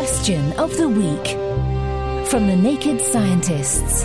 Question of the week from the Naked Scientists.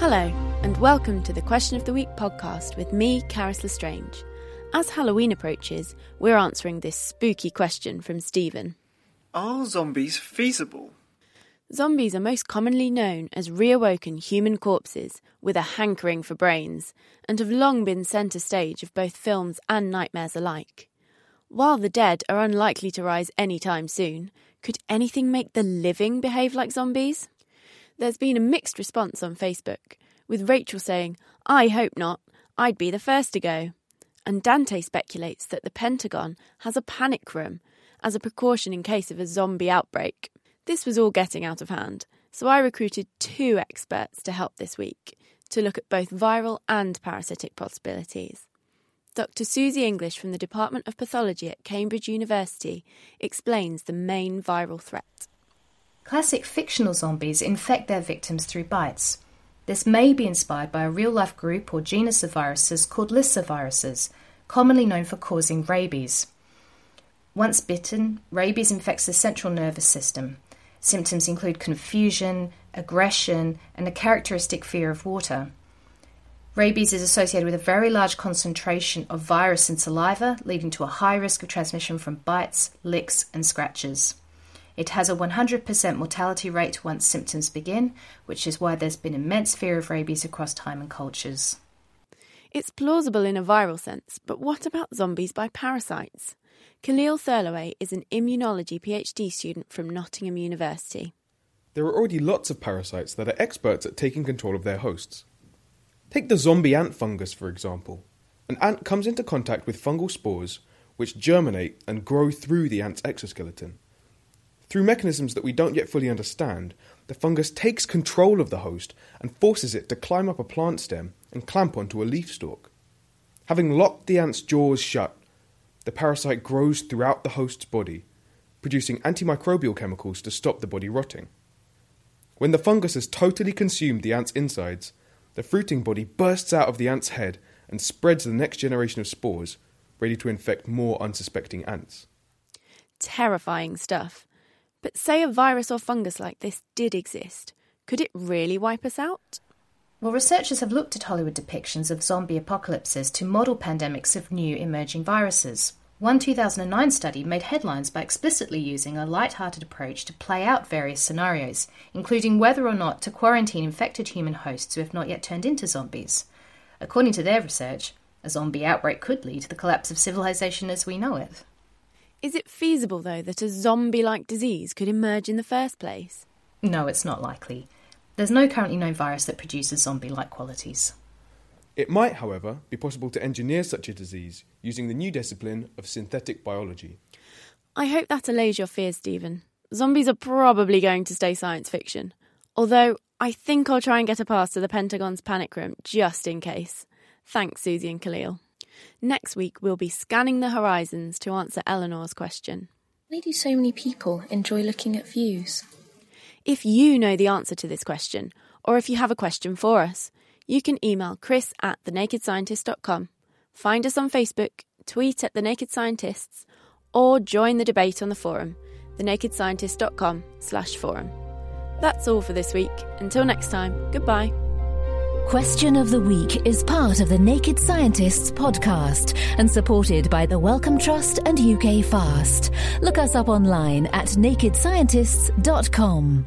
Hello, and welcome to the Question of the Week podcast with me, Caris Lestrange. As Halloween approaches, we're answering this spooky question from Stephen. Are zombies feasible? Zombies are most commonly known as reawoken human corpses with a hankering for brains, and have long been centre stage of both films and nightmares alike. While the dead are unlikely to rise anytime soon, could anything make the living behave like zombies? There's been a mixed response on Facebook, with Rachel saying, I hope not, I'd be the first to go. And Dante speculates that the Pentagon has a panic room as a precaution in case of a zombie outbreak. This was all getting out of hand, so I recruited two experts to help this week to look at both viral and parasitic possibilities. Dr. Susie English from the Department of Pathology at Cambridge University explains the main viral threat. Classic fictional zombies infect their victims through bites. This may be inspired by a real life group or genus of viruses called lyssaviruses, commonly known for causing rabies. Once bitten, rabies infects the central nervous system. Symptoms include confusion, aggression, and a characteristic fear of water. Rabies is associated with a very large concentration of virus in saliva, leading to a high risk of transmission from bites, licks, and scratches. It has a 100% mortality rate once symptoms begin, which is why there's been immense fear of rabies across time and cultures. It's plausible in a viral sense, but what about zombies by parasites? Khalil Thurloway is an immunology PhD student from Nottingham University. There are already lots of parasites that are experts at taking control of their hosts. Take the zombie ant fungus, for example. An ant comes into contact with fungal spores, which germinate and grow through the ant's exoskeleton. Through mechanisms that we don't yet fully understand, the fungus takes control of the host and forces it to climb up a plant stem and clamp onto a leaf stalk. Having locked the ant's jaws shut, the parasite grows throughout the host's body, producing antimicrobial chemicals to stop the body rotting. When the fungus has totally consumed the ant's insides, the fruiting body bursts out of the ant's head and spreads the next generation of spores, ready to infect more unsuspecting ants. Terrifying stuff. But say a virus or fungus like this did exist, could it really wipe us out? Well, researchers have looked at Hollywood depictions of zombie apocalypses to model pandemics of new emerging viruses. One 2009 study made headlines by explicitly using a light-hearted approach to play out various scenarios, including whether or not to quarantine infected human hosts who have not yet turned into zombies. According to their research, a zombie outbreak could lead to the collapse of civilization as we know it. Is it feasible, though, that a zombie like disease could emerge in the first place? No, it's not likely. There's no currently known virus that produces zombie like qualities. It might, however, be possible to engineer such a disease using the new discipline of synthetic biology. I hope that allays your fears, Stephen. Zombies are probably going to stay science fiction. Although, I think I'll try and get a pass to the Pentagon's panic room just in case. Thanks, Susie and Khalil. Next week, we'll be scanning the horizons to answer Eleanor's question. Why do so many people enjoy looking at views? If you know the answer to this question, or if you have a question for us, you can email chris at thenakedscientist.com, find us on Facebook, tweet at The Naked Scientists, or join the debate on the forum, thenakedscientist.com slash forum. That's all for this week. Until next time, goodbye. Question of the Week is part of the Naked Scientists podcast and supported by the Wellcome Trust and UK Fast. Look us up online at nakedscientists.com.